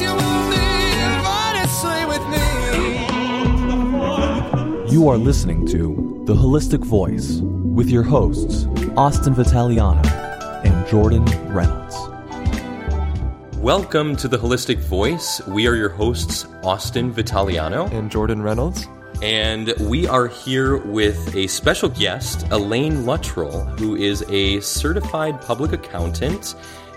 you won't live honestly with me. You are listening to The Holistic Voice with your hosts, Austin Vitaliano and Jordan Reynolds. Welcome to the Holistic Voice. We are your hosts, Austin Vitaliano, and Jordan Reynolds. And we are here with a special guest, Elaine Luttrull, who is a certified public accountant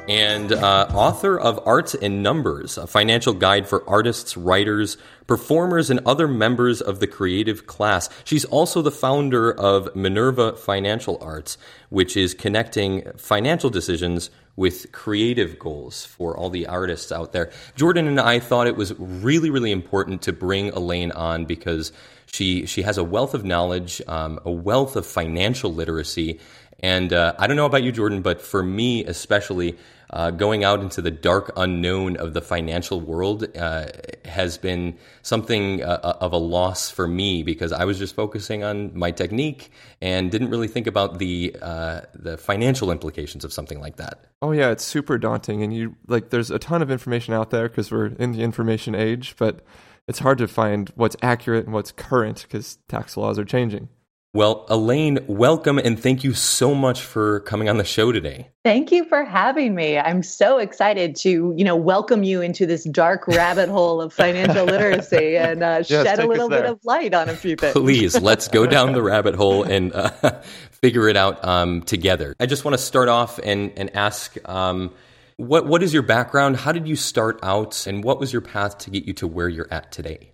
and uh, author of Arts and Numbers, a financial guide for artists, writers, performers, and other members of the creative class. She's also the founder of Minerva Financial Arts, which is connecting financial decisions with creative goals for all the artists out there. Jordan and I thought it was really, really important to bring Elaine on because she she has a wealth of knowledge, um, a wealth of financial literacy, and uh, I don't know about you, Jordan, but for me especially. Uh, going out into the dark unknown of the financial world uh, has been something uh, of a loss for me because I was just focusing on my technique and didn't really think about the uh, the financial implications of something like that. Oh yeah, it's super daunting, and you like there's a ton of information out there because we're in the information age, but it's hard to find what's accurate and what's current because tax laws are changing. Well, Elaine, welcome and thank you so much for coming on the show today. Thank you for having me. I'm so excited to, you know, welcome you into this dark rabbit hole of financial literacy and uh, Yes, shed a little bit of light on a few things. Please, let's go down the rabbit hole and uh, figure it out um, together. I just want to start off and, and ask um, what, what is your background? How did you start out? And what was your path to get you to where you're at today?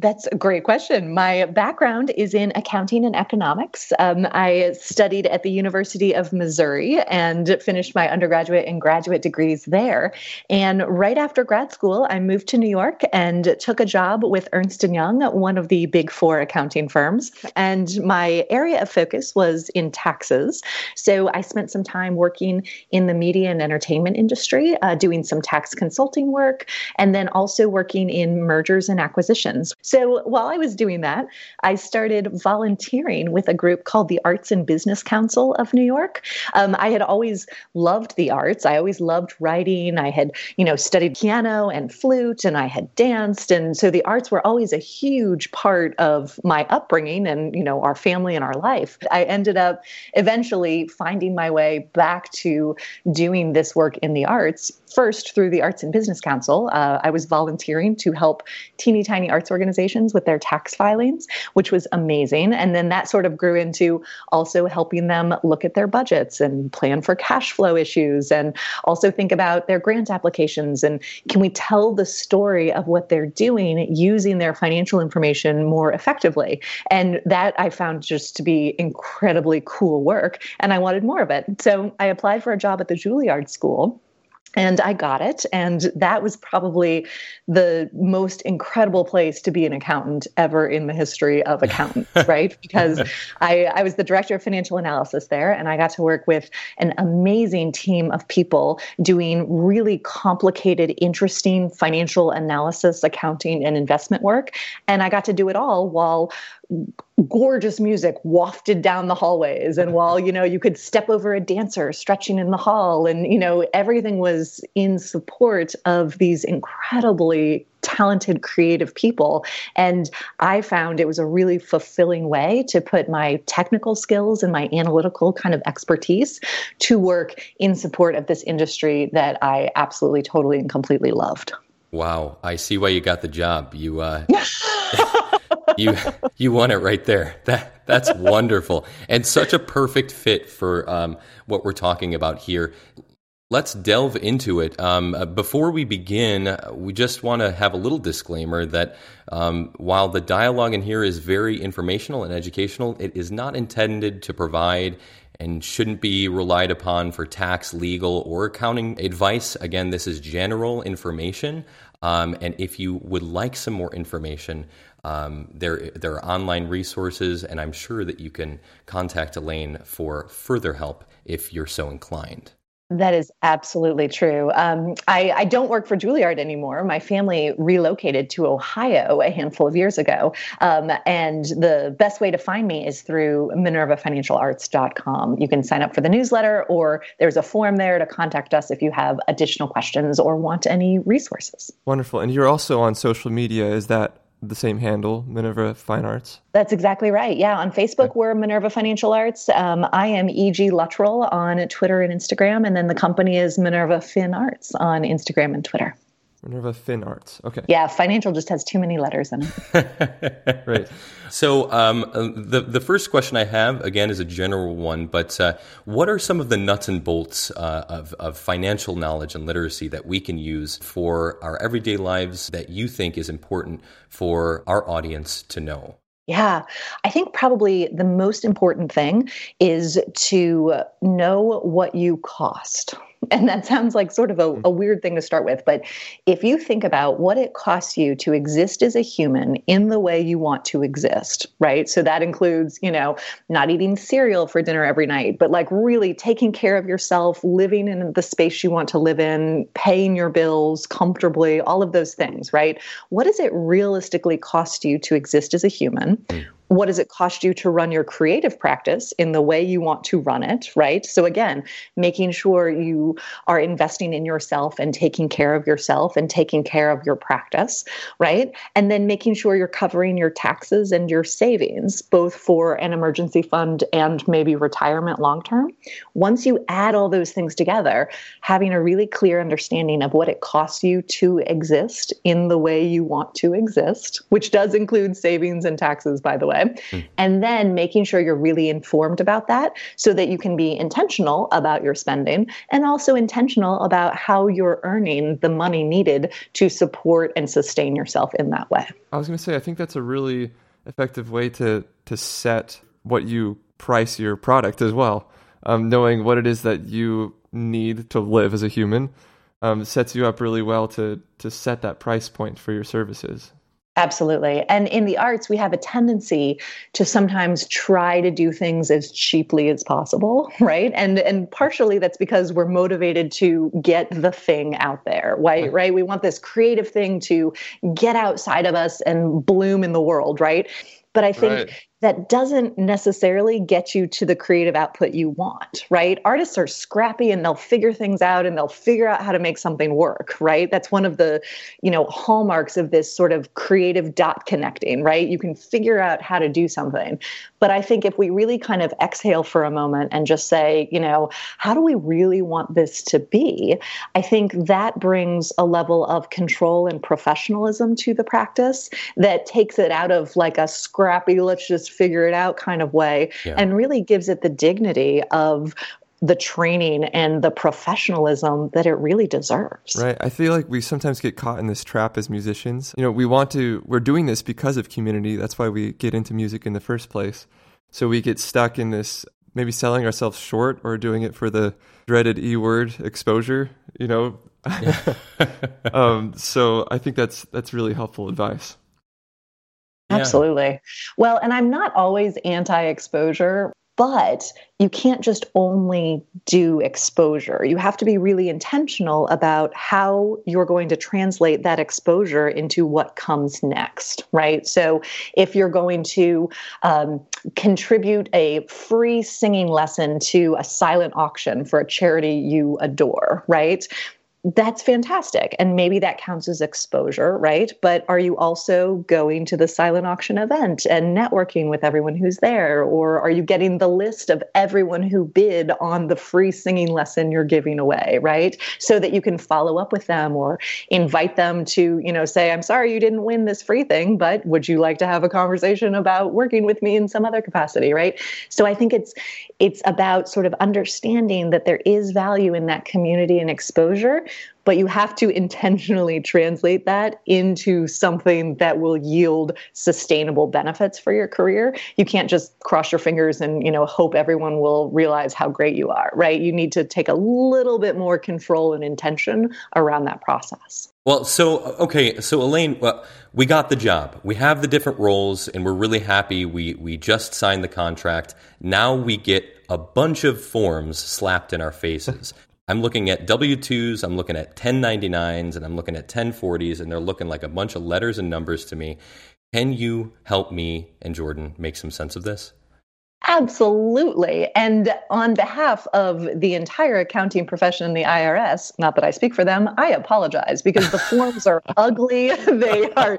That's a great question. My background is in accounting and economics. Um, I studied at the University of Missouri and finished my undergraduate and graduate degrees there. And right after grad school, I moved to New York and took a job with Ernst Young, one of the big four accounting firms. And my area of focus was in taxes. So I spent some time working in the media and entertainment industry, uh, doing some tax consulting work, and then also working in mergers and acquisitions. So while I was doing that, I started volunteering with a group called the Arts and Business Council of New York. Um, I had always loved the arts. I always loved writing. I had, you know, studied piano and flute, and I had danced, and so the arts were always a huge part of my upbringing and you know our family and our life. I ended up eventually finding my way back to doing this work in the arts first through the Arts and Business Council. Uh, I was volunteering to help teeny tiny arts organizations with their tax filings, which was amazing. And then that sort of grew into also helping them look at their budgets and plan for cash flow issues and also think about their grant applications and can we tell the story of what they're doing using their financial information more effectively. And that I found just to be incredibly cool work. And I wanted more of it. So I applied for a job at the Juilliard School and I got it. And that was probably the most incredible place to be an accountant ever in the history of accountants, right? Because I, I was the director of financial analysis there, and I got to work with an amazing team of people doing really complicated, interesting financial analysis, accounting, and investment work. And I got to do it all while gorgeous music wafted down the hallways. And while you know you could step over a dancer stretching in the hall and you know everything was in support of these incredibly talented creative people. And i found it was a really fulfilling way to put my technical skills and my analytical kind of expertise to work in support of this industry that i absolutely totally and completely loved. Wow, I see why you got the job. You uh, you you won it right there. That that's wonderful and such a perfect fit for um, what we're talking about here. Let's delve into it. Um, before we begin, we just want to have a little disclaimer that um, while the dialogue in here is very informational and educational, it is not intended to provide and shouldn't be relied upon for tax, legal, or accounting advice. Again, this is general information. Um, and if you would like some more information, um, there there are online resources, and I'm sure that you can contact Elaine for further help if you're so inclined. That is absolutely true. Um, I, I, don't work for Juilliard anymore. My family relocated to Ohio a handful of years ago. Um, and the best way to find me is through minervafinancialarts.com. You can sign up for the newsletter, or there's a form there to contact us if you have additional questions or want any resources. Wonderful. And you're also on social media. Is that the same handle, Minerva Fine Arts? That's exactly right. Yeah, on Facebook we're Minerva Financial Arts. Um, I am E.G. Luttrull on Twitter and Instagram, and then the company is Minerva Fin Arts on Instagram and Twitter. Minerva Fin Arts. Okay. Yeah, financial just has too many letters in it. right. So um, uh, the the first question I have again is a general one, but uh, what are some of the nuts and bolts uh, of of financial knowledge and literacy that we can use for our everyday lives that you think is important for our audience to know? Yeah, I think probably the most important thing is to know what you cost. And that sounds like sort of a, hmm. a, weird thing to start with. But if you think about what it costs you to exist as a human in the way you want to exist, right? So that includes, you know, not eating cereal for dinner every night, but like really taking care of yourself, living in the space you want to live in, paying your bills comfortably, all of those things, right? What does it realistically cost you to exist as a human? Mm what does it cost you to run your creative practice in the way you want to run it, right? So, again, making sure you are investing in yourself and taking care of yourself and taking care of your practice, right? And then making sure you're covering your taxes and your savings, both for an emergency fund and maybe retirement long term. Once you add all those things together, having a really clear understanding of what it costs you to exist in the way you want to exist, which does include savings and taxes, by the way Mm. And then making sure you're really informed about that so that you can be intentional about your spending and also intentional about how you're earning the money needed to support and sustain yourself in that way. I was going to say, I think that's a really effective way to, to set what you price your product as well. Um, knowing what it is that you need to live as a human um, sets you up really well to to set that price point for your services. Absolutely. And in the arts, we have a tendency to sometimes try to do things as cheaply as possible, right? And and partially that's because we're motivated to get the thing out there, right? Right? We want this creative thing to get outside of us and bloom in the world, right? But I think right that doesn't necessarily get you to the creative output you want, right? Artists are scrappy and they'll figure things out and they'll figure out how to make something work, right? That's one of the, you know, hallmarks of this sort of creative dot connecting, right? You can figure out how to do something. But I think if we really kind of exhale for a moment and just say, you know, how do we really want this to be? I think that brings a level of control and professionalism to the practice that takes it out of like a scrappy, let's just figure it out kind of way yeah. and really gives it the dignity of the training and the professionalism that it really deserves. Right. I feel like we sometimes get caught in this trap as musicians. You know, we want to, we're doing this because of community. That's why we get into music in the first place. So we get stuck in this maybe selling ourselves short or doing it for the dreaded E word exposure, you know. um, so I think that's that's really helpful advice. Absolutely. Well, and I'm not always anti exposure, but you can't just only do exposure. You have to be really intentional about how you're going to translate that exposure into what comes next, right? So if you're going to um, contribute a free singing lesson to a silent auction for a charity you adore, right? That's fantastic. And maybe that counts as exposure, right? But are you also going to the silent auction event and networking with everyone who's there? Or are you getting the list of everyone who bid on the free singing lesson you're giving away, right? So that you can follow up with them or invite them to, you know, say, I'm sorry you didn't win this free thing, but would you like to have a conversation about working with me in some other capacity, right? So I think it's it's about sort of understanding that there is value in that community and exposure but you have to intentionally translate that into something that will yield sustainable benefits for your career. You can't just cross your fingers and, you know, hope everyone will realize how great you are, right? You need to take a little bit more control and intention around that process. Well, so okay, so Elaine, well, we got the job. We have the different roles, and we're really happy. We we just signed the contract. Now we get a bunch of forms slapped in our faces. I'm looking at W 2s, I'm looking at 1099s, and I'm looking at 1040s, and they're looking like a bunch of letters and numbers to me. Can you help me and Jordan make some sense of this? Absolutely. And on behalf of the entire accounting profession and the IRS, not that I speak for them, I apologize because the forms are ugly. They are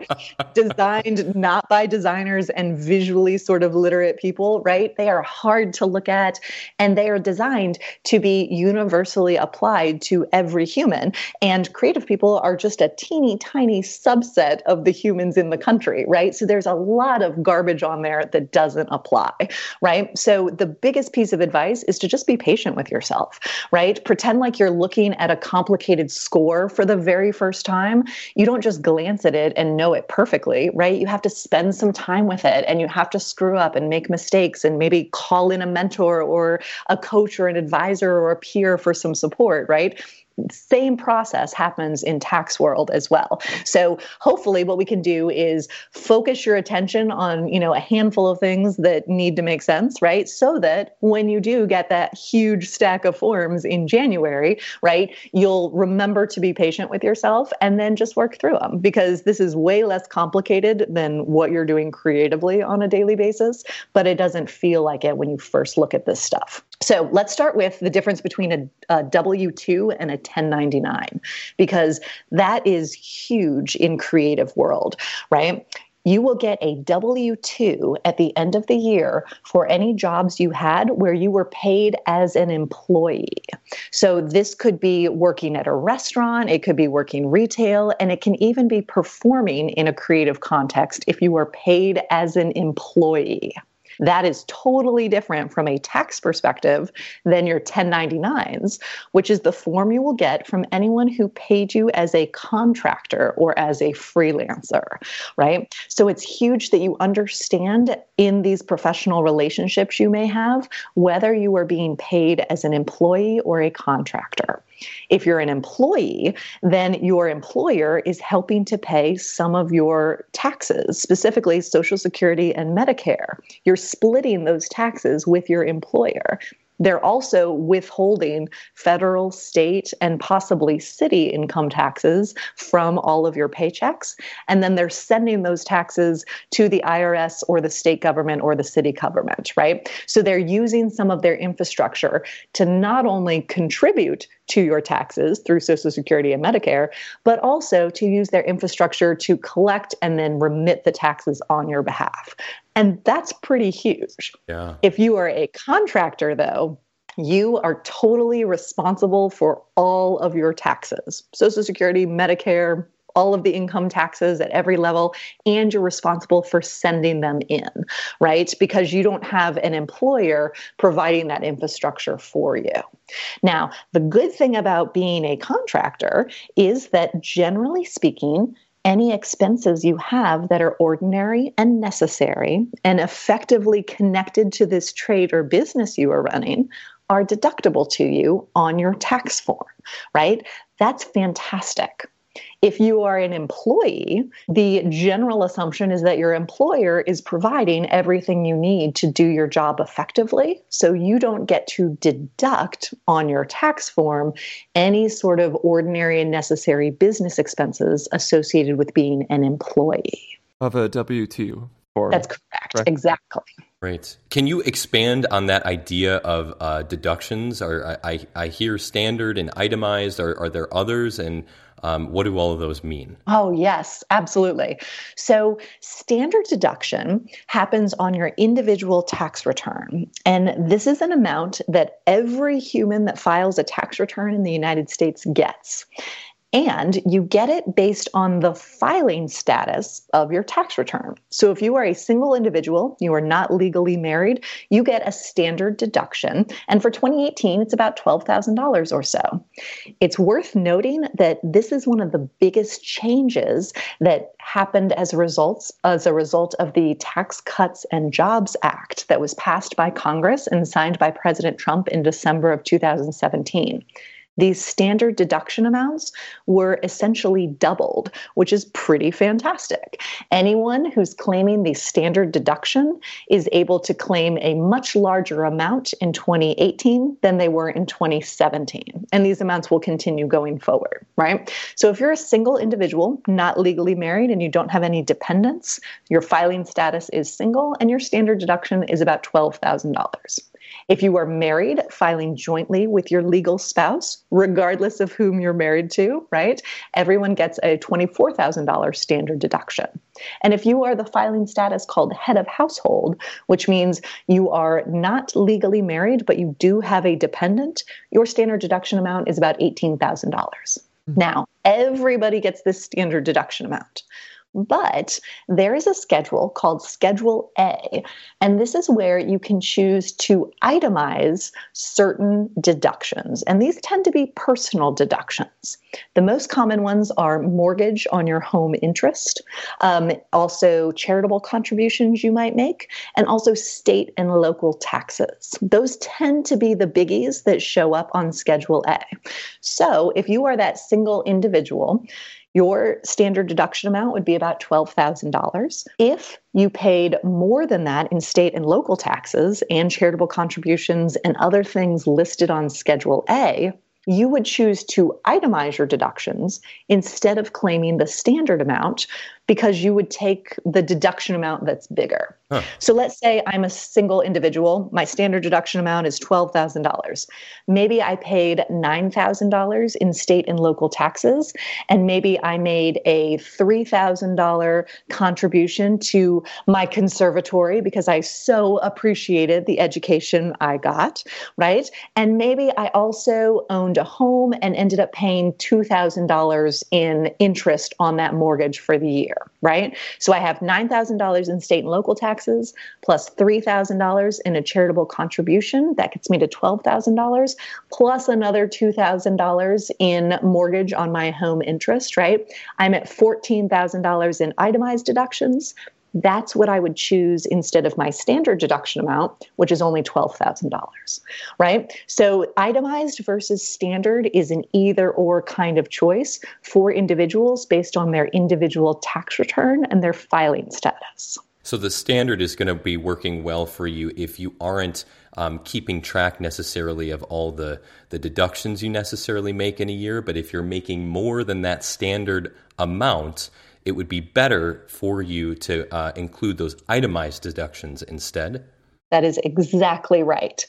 designed not by designers and visually sort of literate people, right? They are hard to look at and they are designed to be universally applied to every human. And creative people are just a teeny tiny subset of the humans in the country, right? So there's a lot of garbage on there that doesn't apply, right? Right? So the biggest piece of advice is to just be patient with yourself, right? Pretend like you're looking at a complicated score for the very first time. You don't just glance at it and know it perfectly, right? You have to spend some time with it and you have to screw up and make mistakes and maybe call in a mentor or a coach or an advisor or a peer for some support, right? Same process happens in tax world as well. So hopefully what we can do is focus your attention on you know a handful of things that need to make sense right? So that when you do get that huge stack of forms in january right you'll remember to be patient with yourself and then just work through them because this is way less complicated than what you're doing creatively on a daily basis but it doesn't feel like it when you first look at this stuff so let's start with the difference between a a W 2 and a 1099, because that is huge in creative world, right? you will get a W 2 at the end of the year for any jobs you had where you were paid as an employee. So, this could be working at a restaurant, it could be working retail, and it can even be performing in a creative context if you were paid as an employee. That is totally different from a tax perspective than your 1099s, which is the form you will get from anyone who paid you as a contractor or as a freelancer, right? So it's huge that you understand in these professional relationships you may have whether you are being paid as an employee or a contractor. If you're an employee, then your employer is helping to pay some of your taxes, specifically Social Security and Medicare. You're splitting those taxes with your employer. They're also withholding federal, state, and possibly city income taxes from all of your paychecks. And then they're sending those taxes to the IRS or the state government or the city government, right? So they're using some of their infrastructure to not only contribute to your taxes through Social Security and Medicare, but also to use their infrastructure to collect and then remit the taxes on your behalf. And that's pretty huge. Yeah. If you are a contractor, though, you are totally responsible for all of your taxes Social Security, Medicare, all of the income taxes at every level and you're responsible for sending them in, right? Because you don't have an employer providing that infrastructure for you. Now, the good thing about being a contractor is that generally speaking, any expenses you have that are ordinary and necessary and effectively connected to this trade or business you are running are deductible to you on your tax form, right? That's fantastic. If you are an employee, the general assumption is that your employer is providing everything you need to do your job effectively. So you don't get to deduct on your tax form any sort of ordinary and necessary business expenses associated with being an employee. Of a W 2 or That's correct. correct. Exactly. Right. Can you expand on that idea of uh, deductions? Are, I, I, I, hear standard and itemized. Are, are there others? And um, what do all of those mean? Oh, yes, absolutely. So, standard deduction happens on your individual tax return. And this is an amount that every human that files a tax return in the United States gets and you get it based on the filing status of your tax return. So if you are a single individual, you are not legally married, you get a standard deduction. And for 2018, it's about $12,000 or so. It's worth noting that this is one of the biggest changes that happened as a result as a result of the Tax Cuts and Jobs Act that was passed by Congress and signed by President Trump in December of 2017 these standard deduction amounts were essentially doubled, which is pretty fantastic. Anyone who's claiming the standard deduction is able to claim a much larger amount in 2018 than they were in 2017. And these amounts will continue going forward, right? So if you're a single individual, not legally married, and you don't have any dependents, your filing status is single, and your standard deduction is about $12,000. If you are married, filing jointly with your legal spouse, regardless of whom you're married to, right? Everyone gets a $24,000 standard deduction. And if you are the filing status called head of household, which means you are not legally married, but you do have a dependent, your standard deduction amount is about $18,000. Hmm. Now, everybody gets this standard deduction amount. But there is a schedule called Schedule A, and this is where you can choose to itemize certain deductions. And these tend to be personal deductions. The most common ones are mortgage on your home interest, um, also charitable contributions you might make, and also state and local taxes. Those tend to be the biggies that show up on Schedule A. So if you are that single individual, your standard deduction amount would be about $12,000. If you paid more than that in state and local taxes and charitable contributions and other things listed on Schedule A, you would choose to itemize your deductions instead of claiming the standard amount because you would take the deduction amount that's bigger. Huh. So let's say I'm a single individual. My standard deduction amount is $12,000. Maybe I paid $9,000 in state and local taxes, and maybe I made a $3,000 contribution to my conservatory because I so appreciated the education I got, right? And maybe I also owned a home and ended up paying $2,000 in interest on that mortgage for the year right? So I have $9,000 in state and local taxes plus $3,000 in a charitable contribution. That gets me to $12,000 plus another $2,000 in mortgage on my home interest, right? I'm at $14,000 in itemized deductions that's what I would choose instead of my standard deduction amount, which is only $12,000, right? So itemized versus standard is an either or kind of choice for individuals based on their individual tax return and their filing status. So the standard is going to be working well for you if you aren't um, keeping track necessarily of all the, the deductions you necessarily make in a year, but if you're making more than that standard amount, it would be better for you to uh, include those itemized deductions instead. That is exactly right.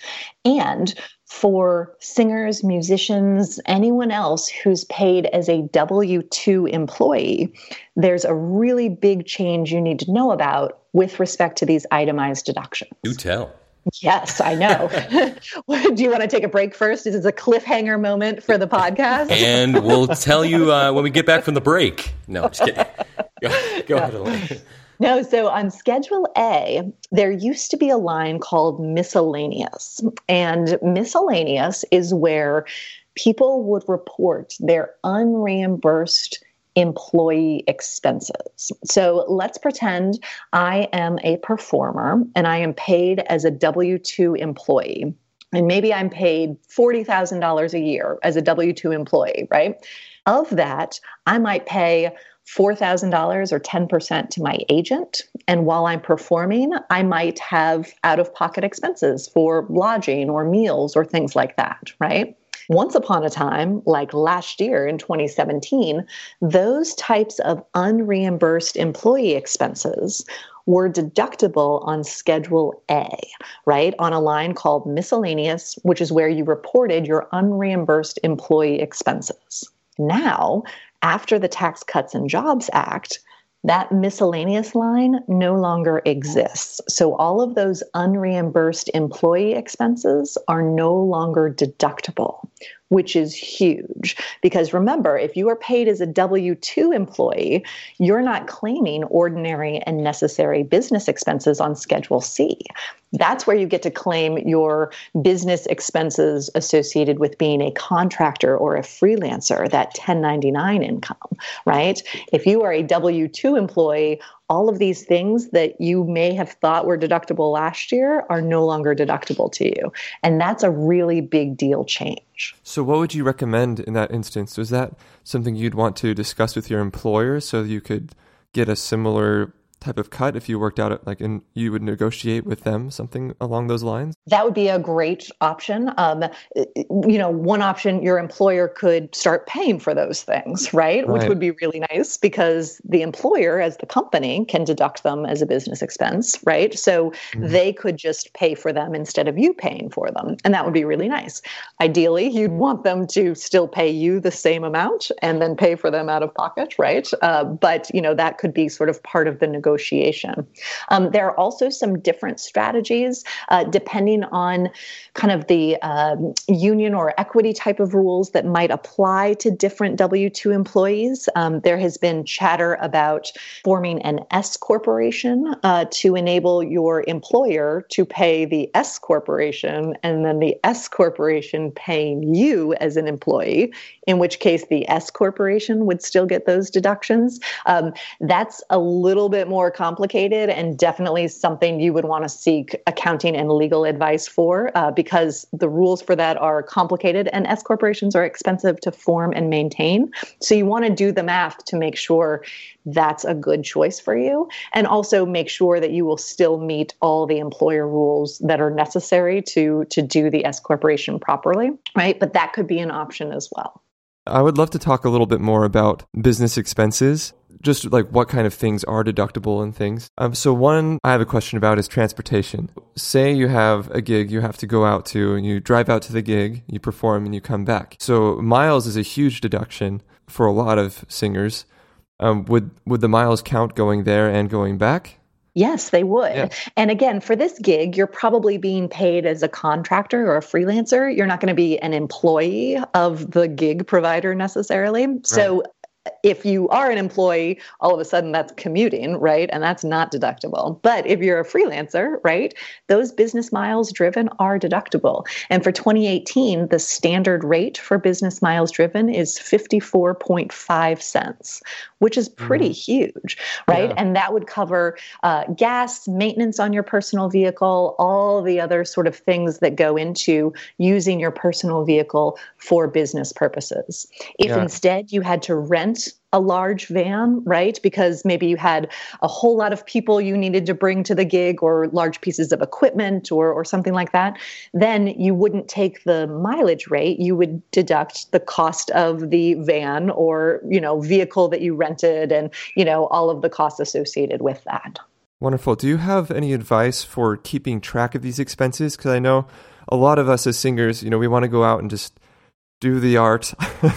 And for singers, musicians, anyone else who's paid as a W 2 employee, there's a really big change you need to know about with respect to these itemized deductions. Do tell. Yes, I know. Do you want to take a break first? Is this a cliffhanger moment for the podcast? and we'll tell you uh, when we get back from the break. No, just kidding. Go, go ahead. No, so on Schedule A, there used to be a line called miscellaneous. And miscellaneous is where people would report their unreimbursed employee expenses. So let's pretend I am a performer and I am paid as a W 2 employee. And maybe I'm paid $40,000 a year as a W 2 employee, right? Of that, I might pay $4,000 or 10% to my agent. And while I'm performing, I might have out of pocket expenses for lodging or meals or things like that, right? Once upon a time, like last year in 2017, those types of unreimbursed employee expenses were deductible on Schedule A, right? On a line called miscellaneous, which is where you reported your unreimbursed employee expenses. Now, after the Tax Cuts and Jobs Act, that miscellaneous line no longer exists. So all of those unreimbursed employee expenses are no longer deductible, which is huge. Because remember, if you are paid as a W 2 employee, you're not claiming ordinary and necessary business expenses on Schedule C. That's where you get to claim your business expenses associated with being a contractor or a freelancer, that 1099 income, right? If you are a W 2 employee, all of these things that you may have thought were deductible last year are no longer deductible to you. And that's a really big deal change. So, what would you recommend in that instance? Was that something you'd want to discuss with your employer so you could get a similar type of cut if you worked out it like and you would negotiate with them something along those lines? That would be a great option. Um, you know one option your employer could start paying for those things right? right. which would be really nice because the employer as the company can deduct them as a business expense right? So mm-hmm. they could just pay for them instead of you paying for them and that would be really nice. Ideally you'd want them to still pay you the same amount and then pay for them out of pocket right? Uh, but you know that could be sort of part of the negotiation negotiation. Um, there are also some different strategies uh, depending on kind of the um, union or equity type of rules that might apply to different W 2 employees. Um, there has been chatter about forming an S corporation uh, to enable your employer to pay the S corporation and then the S corporation paying you as an employee, in which case the S corporation would still get those deductions. Um, that's a little bit more complicated and definitely something you would want to seek accounting and legal advice for. Uh, because the rules for that are complicated and S corporations are expensive to form and maintain. So you want to do the math to make sure that's a good choice for you and also make sure that you will still meet all the employer rules that are necessary to to do the S corporation properly, right? But that could be an option as well. I would love to talk a little bit more about business expenses just like what kind of things are deductible and things. Um, so one I have a question about is transportation. Say you have a gig you have to go out to, and you drive out to the gig, you perform, and you come back. So miles is a huge deduction for a lot of singers. Um, would would the miles count going there and going back? Yes, they would. Yeah. And again, for this gig, you're probably being paid as a contractor or a freelancer. You're not going to be an employee of the gig provider necessarily. So if you are an employee, all of a sudden that's commuting, right? And that's not deductible. But if you're a freelancer, right, those business miles driven are deductible. And for 2018, the standard rate for business miles driven is 54.5 cents, which is pretty mm. huge, right? Yeah. And that would cover uh, gas, maintenance on your personal vehicle, all the other sort of things that go into using your personal vehicle for business purposes. If yeah. instead you had to rent a large van, right? Because maybe you had a whole lot of people you needed to bring to the gig or large pieces of equipment or, or something like that, then you wouldn't take the mileage rate. You would deduct the cost of the van or, you know, vehicle that you rented and, you know, all of the costs associated with that. Wonderful. Do you have any advice for keeping track of these expenses? Because I know a lot of us as singers, you know, we want to go out and just do the art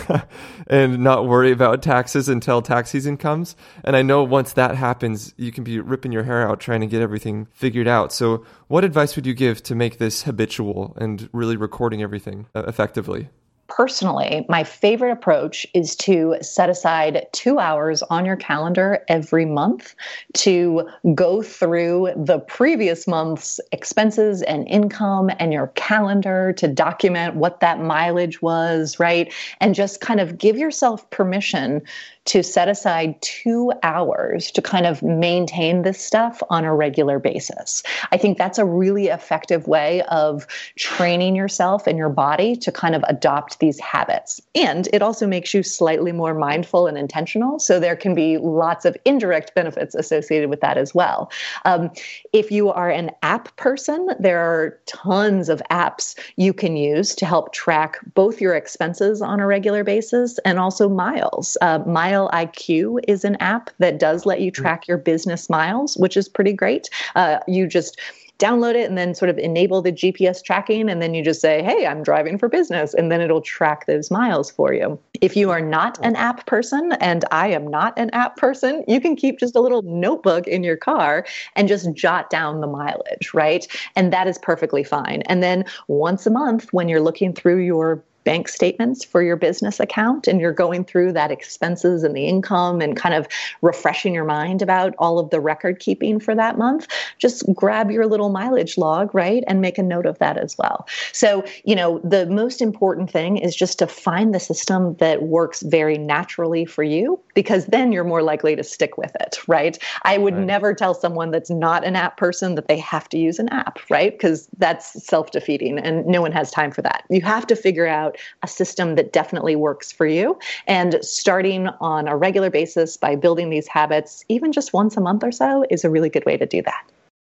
and not worry about taxes until tax season comes. And I know once that happens, you can be ripping your hair out trying to get everything figured out. So, what advice would you give to make this habitual and really recording everything uh, effectively? Personally, my favorite approach is to set aside two hours on your calendar every month to go through the previous month's expenses and income and your calendar to document what that mileage was, right? And just kind of give yourself permission to set aside two hours to kind of maintain this stuff on a regular basis. I think that's a really effective way of training yourself and your body to kind of adopt these habits. And it also makes you slightly more mindful and intentional. So there can be lots of indirect benefits associated with that as well. Um, if you are an app person, there are tons of apps you can use to help track both your expenses on a regular basis and also miles. Uh, miles Mile IQ is an app that does let you mm. track your business miles, which is pretty great. Uh, you just download it and then sort of enable the GPS tracking. And then you just say, hey, I'm driving for business. And then it'll track those miles for you. If you are not an app person, and I am not an app person, you can keep just a little notebook in your car and just jot down the mileage, right? And that is perfectly fine. And then once a month, when you're looking through your bank statements for your business account and you're going through that expenses and the income and kind of refreshing your mind about all of the record keeping for that month, just grab your little mileage log, right? And make a note of that as well. So, you know, the most important thing is just to find the system that works very naturally for you because then you're more likely to stick with it, right? I would right. never tell someone that's not an app person that they have to use an app, right? Because that's self defeating and no one has time for that. You have to figure out a system that definitely works for you. And starting on a regular basis by building these habits, even just once a month or so, is a really good way to do that.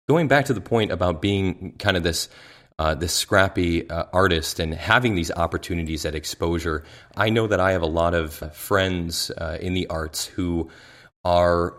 Going back to the point about being kind of this uh, this scrappy uh, artist and having these opportunities at exposure. I know that I have a lot of friends uh, in the arts who are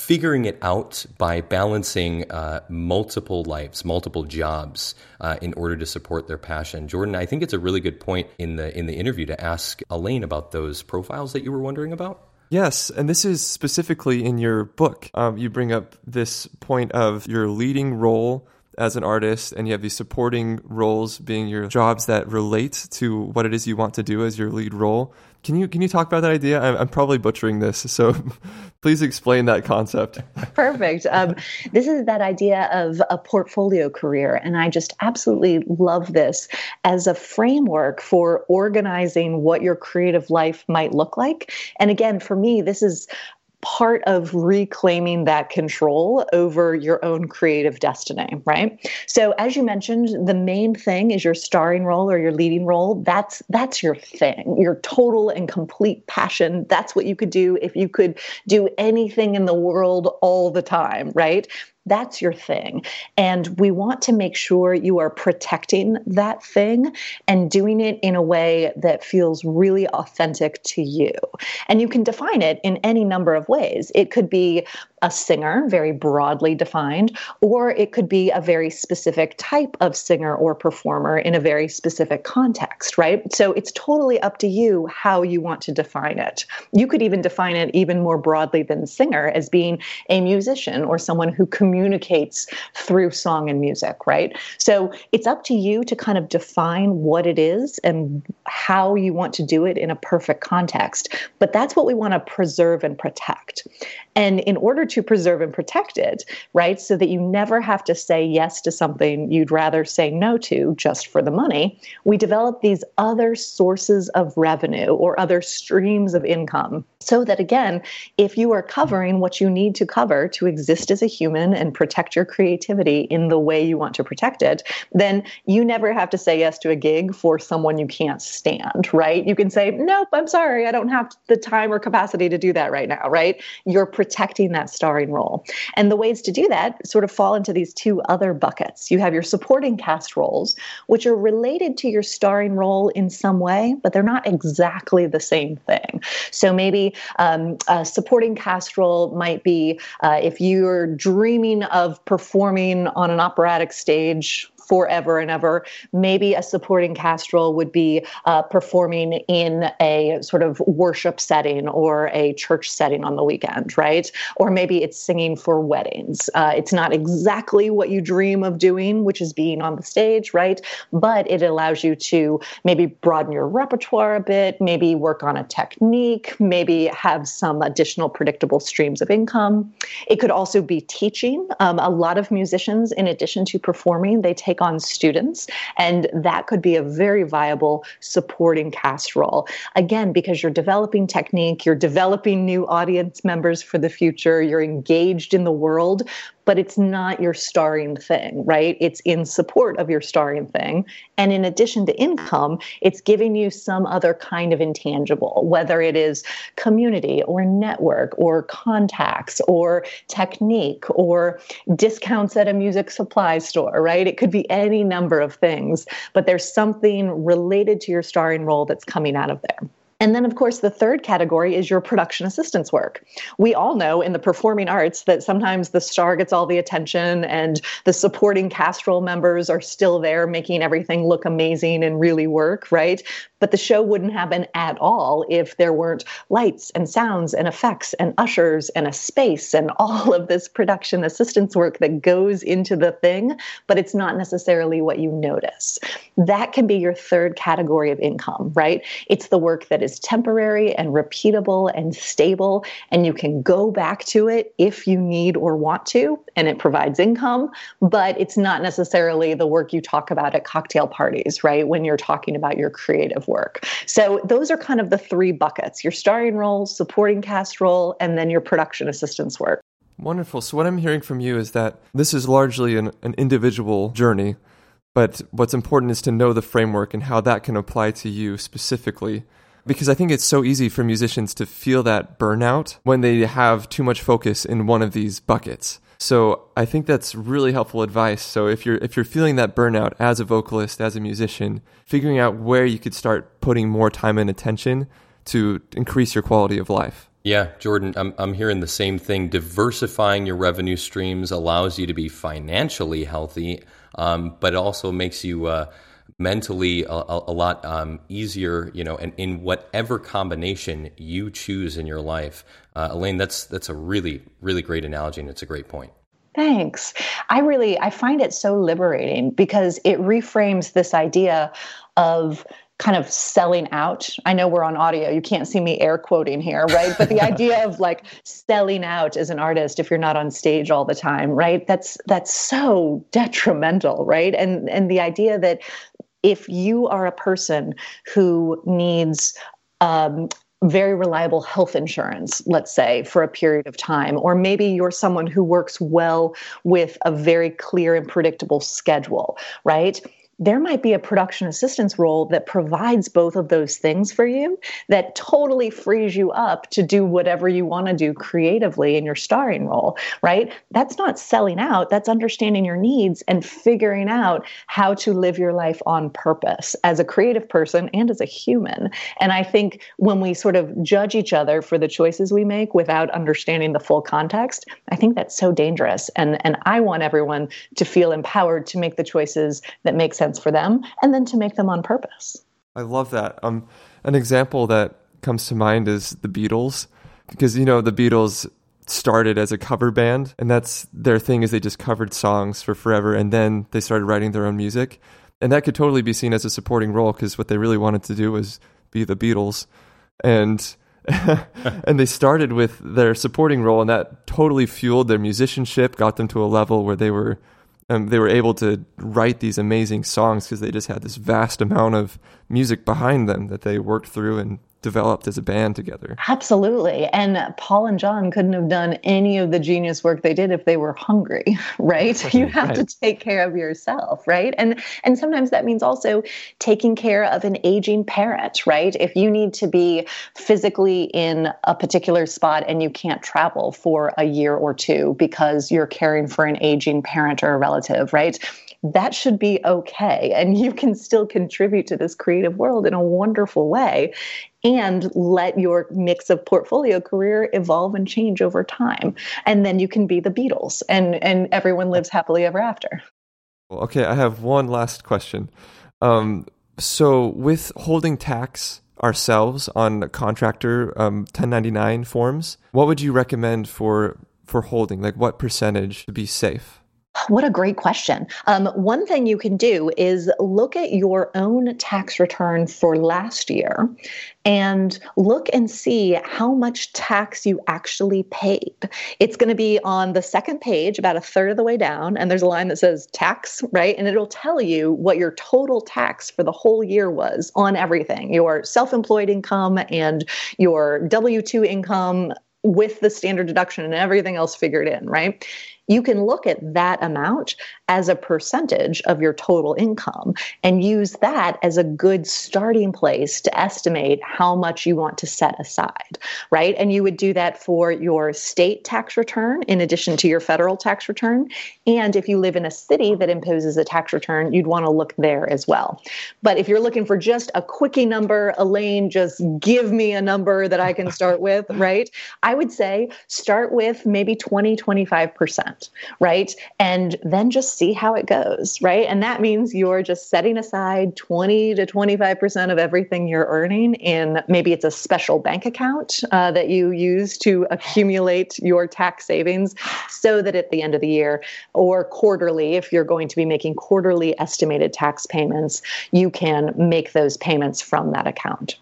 figuring it out by balancing uh, multiple lives, multiple jobs uh, in order to support their passion. Jordan, I think it's a really good point in the in the interview to ask Elaine about those profiles that you were wondering about. Yes, and this is specifically in your book. Um, you bring up this point of your leading role as an artist and you have these supporting roles being your jobs that relate to what it is you want to do as your lead role. Can you can you talk about that idea? I'm, I'm probably butchering this, so please explain that concept. Perfect. Um, this is that idea of a portfolio career, and I just absolutely love this as a framework for organizing what your creative life might look like. And again, for me, this is part of reclaiming that control over your own creative destiny, right? So as you mentioned, the main thing is your starring role or your leading role. That's that's your thing. Your total and complete passion. That's what you could do if you could do anything in the world all the time, right? That's your thing. And we want to make sure you are protecting that thing and doing it in a way that feels really authentic to you. And you can define it in any number of ways. It could be a singer, very broadly defined, or it could be a very specific type of singer or performer in a very specific context, right? So it's totally up to you how you want to define it. You could even define it even more broadly than singer as being a musician or someone who communicates through song and music, right? So it's up to you to kind of define what it is and how you want to do it in a perfect context. But that's what we want to preserve and protect. And in order to preserve and protect it, right, so that you never have to say yes to something you'd rather say no to just for the money, we develop these other sources of revenue or other streams of income so that again, if you are covering what you need to cover to exist as a human and protect your creativity in the way you want to protect it, then you never have to say yes to a gig for someone you can't stand, right? You can say, nope, I'm sorry, I don't have the time or capacity to do that right now, right? You're protecting that starring role. And the ways to do that sort of fall into these two other buckets. You have your supporting cast roles, which are related to your starring role in some way, but they're not exactly the same thing. So maybe um, a supporting cast role might be uh, if you're dreaming of performing on an operatic stage forever and ever. Maybe a supporting cast role would be uh, performing in a sort of worship setting or a church setting on the weekend, right? Or maybe it's singing for weddings. Uh, it's not exactly what you dream of doing, which is being on the stage, right? But it allows you to maybe broaden your repertoire a bit, maybe work on a technique, maybe have some additional predictable streams of income. It could also be teaching. Um, a lot of musicians, in addition to performing, they take on students. And that could be a very viable supporting cast role. Again, because you're developing technique, you're developing new audience members for the future, you're engaged in the world, but it's not your starring thing, right? It's in support of your starring thing. And in addition to income, it's giving you some other kind of intangible, whether it is community or network or contacts or technique or discounts at a music supply store, right? It could be any number of things, but there's something related to your starring role that's coming out of there. And then, of course, the third category is your production assistance work. We all know in the performing arts that sometimes the star gets all the attention and the supporting cast role members are still there making everything look amazing and really work, right? But the show wouldn't happen at all if there weren't lights and sounds and effects and ushers and a space and all of this production assistance work that goes into the thing, but it's not necessarily what you notice. That can be your third category of income, right? It's the work that is temporary and repeatable and stable, and you can go back to it if you need or want to, and it provides income, but it's not necessarily the work you talk about at cocktail parties, right? When you're talking about your creative work. So those are kind of the three buckets your starring role, supporting cast role, and then your production assistance work. Wonderful. So, what I'm hearing from you is that this is largely an, an individual journey, but what's important is to know the framework and how that can apply to you specifically. Because I think it's so easy for musicians to feel that burnout when they have too much focus in one of these buckets. So I think that's really helpful advice. So if you're if you're feeling that burnout as a vocalist, as a musician, figuring out where you could start putting more time and attention to increase your quality of life. Yeah, Jordan, I'm I'm hearing the same thing. Diversifying your revenue streams allows you to be financially healthy, um, but it also makes you uh, mentally a, a lot um, easier. You know, and in whatever combination you choose in your life, uh, Elaine, that's that's a really really great analogy, and it's a great point. Thanks. I really I find it so liberating because it reframes this idea of kind of selling out. I know we're on audio. You can't see me air quoting here, right? But the idea of like selling out as an artist if you're not on stage all the time, right? That's that's so detrimental, right? And and the idea that if you are a person who needs um, very reliable health insurance, let's say, for a period of time. Or maybe you're someone who works well with a very clear and predictable schedule, right? There might be a production assistance role that provides both of those things for you that totally frees you up to do whatever you want to do creatively in your starring role, right? That's not selling out, that's understanding your needs and figuring out how to live your life on purpose as a creative person and as a human. And I think when we sort of judge each other for the choices we make without understanding the full context, I think that's so dangerous. And and I want everyone to feel empowered to make the choices that make sense sense for them and then to make them on purpose. I love that. Um, an example that comes to mind is the Beatles, because you know the Beatles started as a cover band, and that's their thing is they just covered songs for forever, and then they started writing their own music, and that could totally be seen as a supporting role because what they really wanted to do was be the Beatles, and. and they started with their supporting role, and that totally fueled their musicianship, got them to a level where they were um, they were able to write these amazing songs because they just had this vast amount of music behind them that they worked through and developed as a band together. Absolutely. And Paul and John couldn't have done any of the genius work they did if they were hungry, right? You have right. to take care of yourself, right? And and sometimes that means also taking care of an aging parent, right? If you need to be physically in a particular spot and you can't travel for a year or two because you're caring for an aging parent or a relative, right? That should be okay. And you can still contribute to this creative world in a wonderful way and let your mix of portfolio career evolve and change over time. And then you can be the Beatles and, and everyone lives happily ever after. Okay, I have one last question. Um, so, with holding tax ourselves on contractor um, 1099 forms, what would you recommend for for holding? Like, what percentage to be safe? What a great question. Um, one thing you can do is look at your own tax return for last year and look and see how much tax you actually paid. It's going to be on the second page, about a third of the way down, and there's a line that says tax, right? And it'll tell you what your total tax for the whole year was on everything your self employed income and your W 2 income with the standard deduction and everything else figured in, right? You can look at that amount as a percentage of your total income and use that as a good starting place to estimate how much you want to set aside, right? And you would do that for your state tax return in addition to your federal tax return. And if you live in a city that imposes a tax return, you'd want to look there as well. But if you're looking for just a quickie number, Elaine, just give me a number that I can start with, right? I would say start with maybe 20, 25%. right? And then just see how it goes, right? And that means you're just setting aside 20 to 25% of everything you're earning in maybe it's a special bank account uh, that you use to accumulate your tax savings so that at the end of the year or quarterly, if you're going to be making quarterly estimated tax payments, you can make those payments from that account.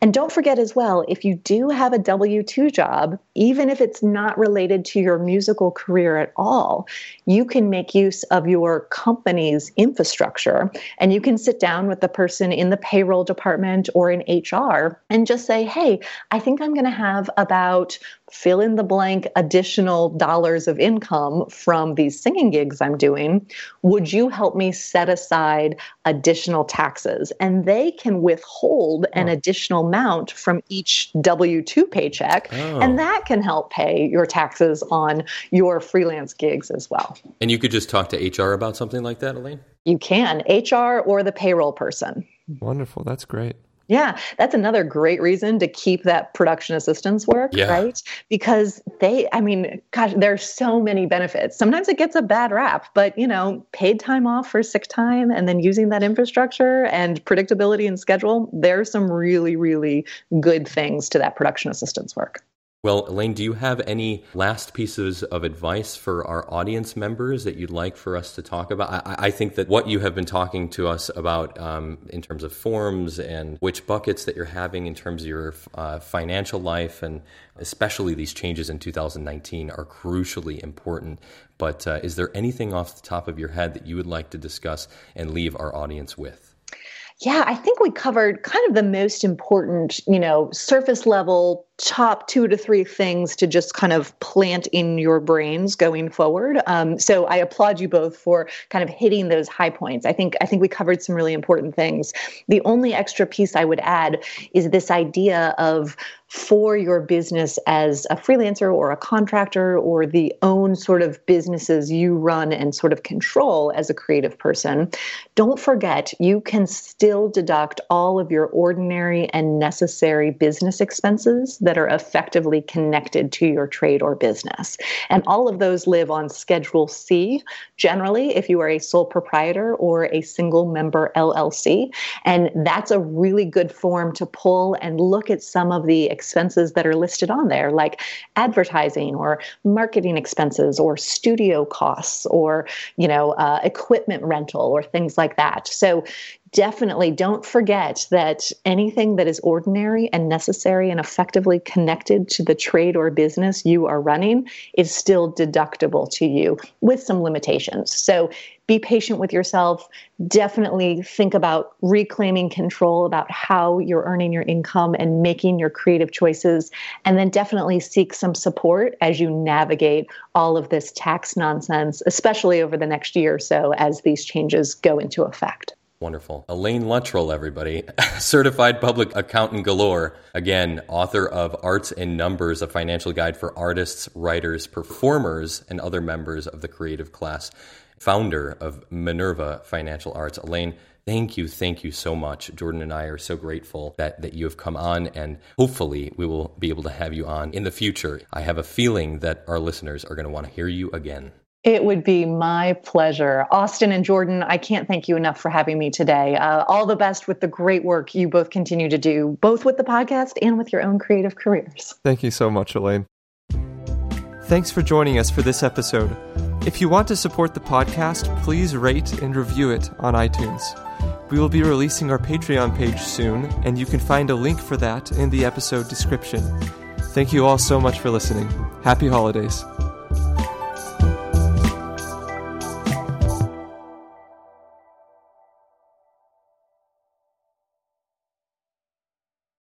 And don't forget as well, if you do have a W 2 job, even if it's not related to your musical career at all, you can make use of your company's infrastructure. And you can sit down with the person in the payroll department or in HR and just say, hey, I think I'm going to have about fill in the blank additional dollars of income from these singing gigs I'm doing. Would you help me set aside additional taxes? And they can withhold an oh. additional amount from each W 2 paycheck. Oh. And that can help pay your taxes on your freelance gigs as well. And you could just talk to HR about something like that, Elaine? You can, HR or the payroll person. Wonderful. That's great. Yeah, that's another great reason to keep that production assistance work, Yeah. right? Because they, I mean, gosh, there's so many benefits. Sometimes it gets a bad rap, but you know, paid time off for sick time and then using that infrastructure and predictability and schedule, there's some really, really good things to that production assistance work. Well, Elaine, do you have any last pieces of advice for our audience members that you'd like for us to talk about? I, I think that what you have been talking to us about um, in terms of forms and which buckets that you're having in terms of your uh, financial life, and especially these changes in 2019, are crucially important. But uh, is there anything off the top of your head that you would like to discuss and leave our audience with? Yeah, I think we covered kind of the most important, you know, surface level top two to three things to just kind of plant in your brains going forward. Um, so I applaud you both for kind of hitting those high points. I think I think we covered some really important things. The only extra piece I would add is this idea of for your business as a freelancer or a contractor or the own sort of businesses you run and sort of control as a creative person, don't forget you can still deduct all of your ordinary and necessary business expenses that are effectively connected to your trade or business. And all of those live on Schedule C generally if you are a sole proprietor or a single member LLC. And that's a really good form to pull and look at some of the expenses that are listed on there, like advertising or marketing expenses or studio costs or, you know, uh, equipment rental or things like that. So definitely don't forget that anything that is ordinary and necessary and effectively connected to the trade or business you are running is still deductible to you with some limitations. So be patient with yourself. Definitely think about reclaiming control about how you're earning your income and making your creative choices. And then definitely seek some support as you navigate all of this tax nonsense, especially over the next year or so as these changes go into effect. Wonderful. Elaine Luttrull, everybody. Certified public accountant galore. Again, author of Arts and Numbers, a financial guide for artists, writers, performers, and other members of the creative class. Founder of Minerva Financial Arts. Elaine, thank you, thank you so much. Jordan and I are so grateful that, that you have come on, and hopefully we will be able to have you on in the future. I have a feeling that our listeners are going to want to hear you again. It would be my pleasure. Austin and Jordan, I can't thank you enough for having me today. Uh, all the best with the great work you both continue to do, both with the podcast and with your own creative careers. Thank you so much, Elaine. Thanks for joining us for this episode. If you want to support the podcast, please rate and review it on iTunes. We will be releasing our Patreon page soon, and you can find a link for that in the episode description. Thank you all so much for listening. Happy holidays.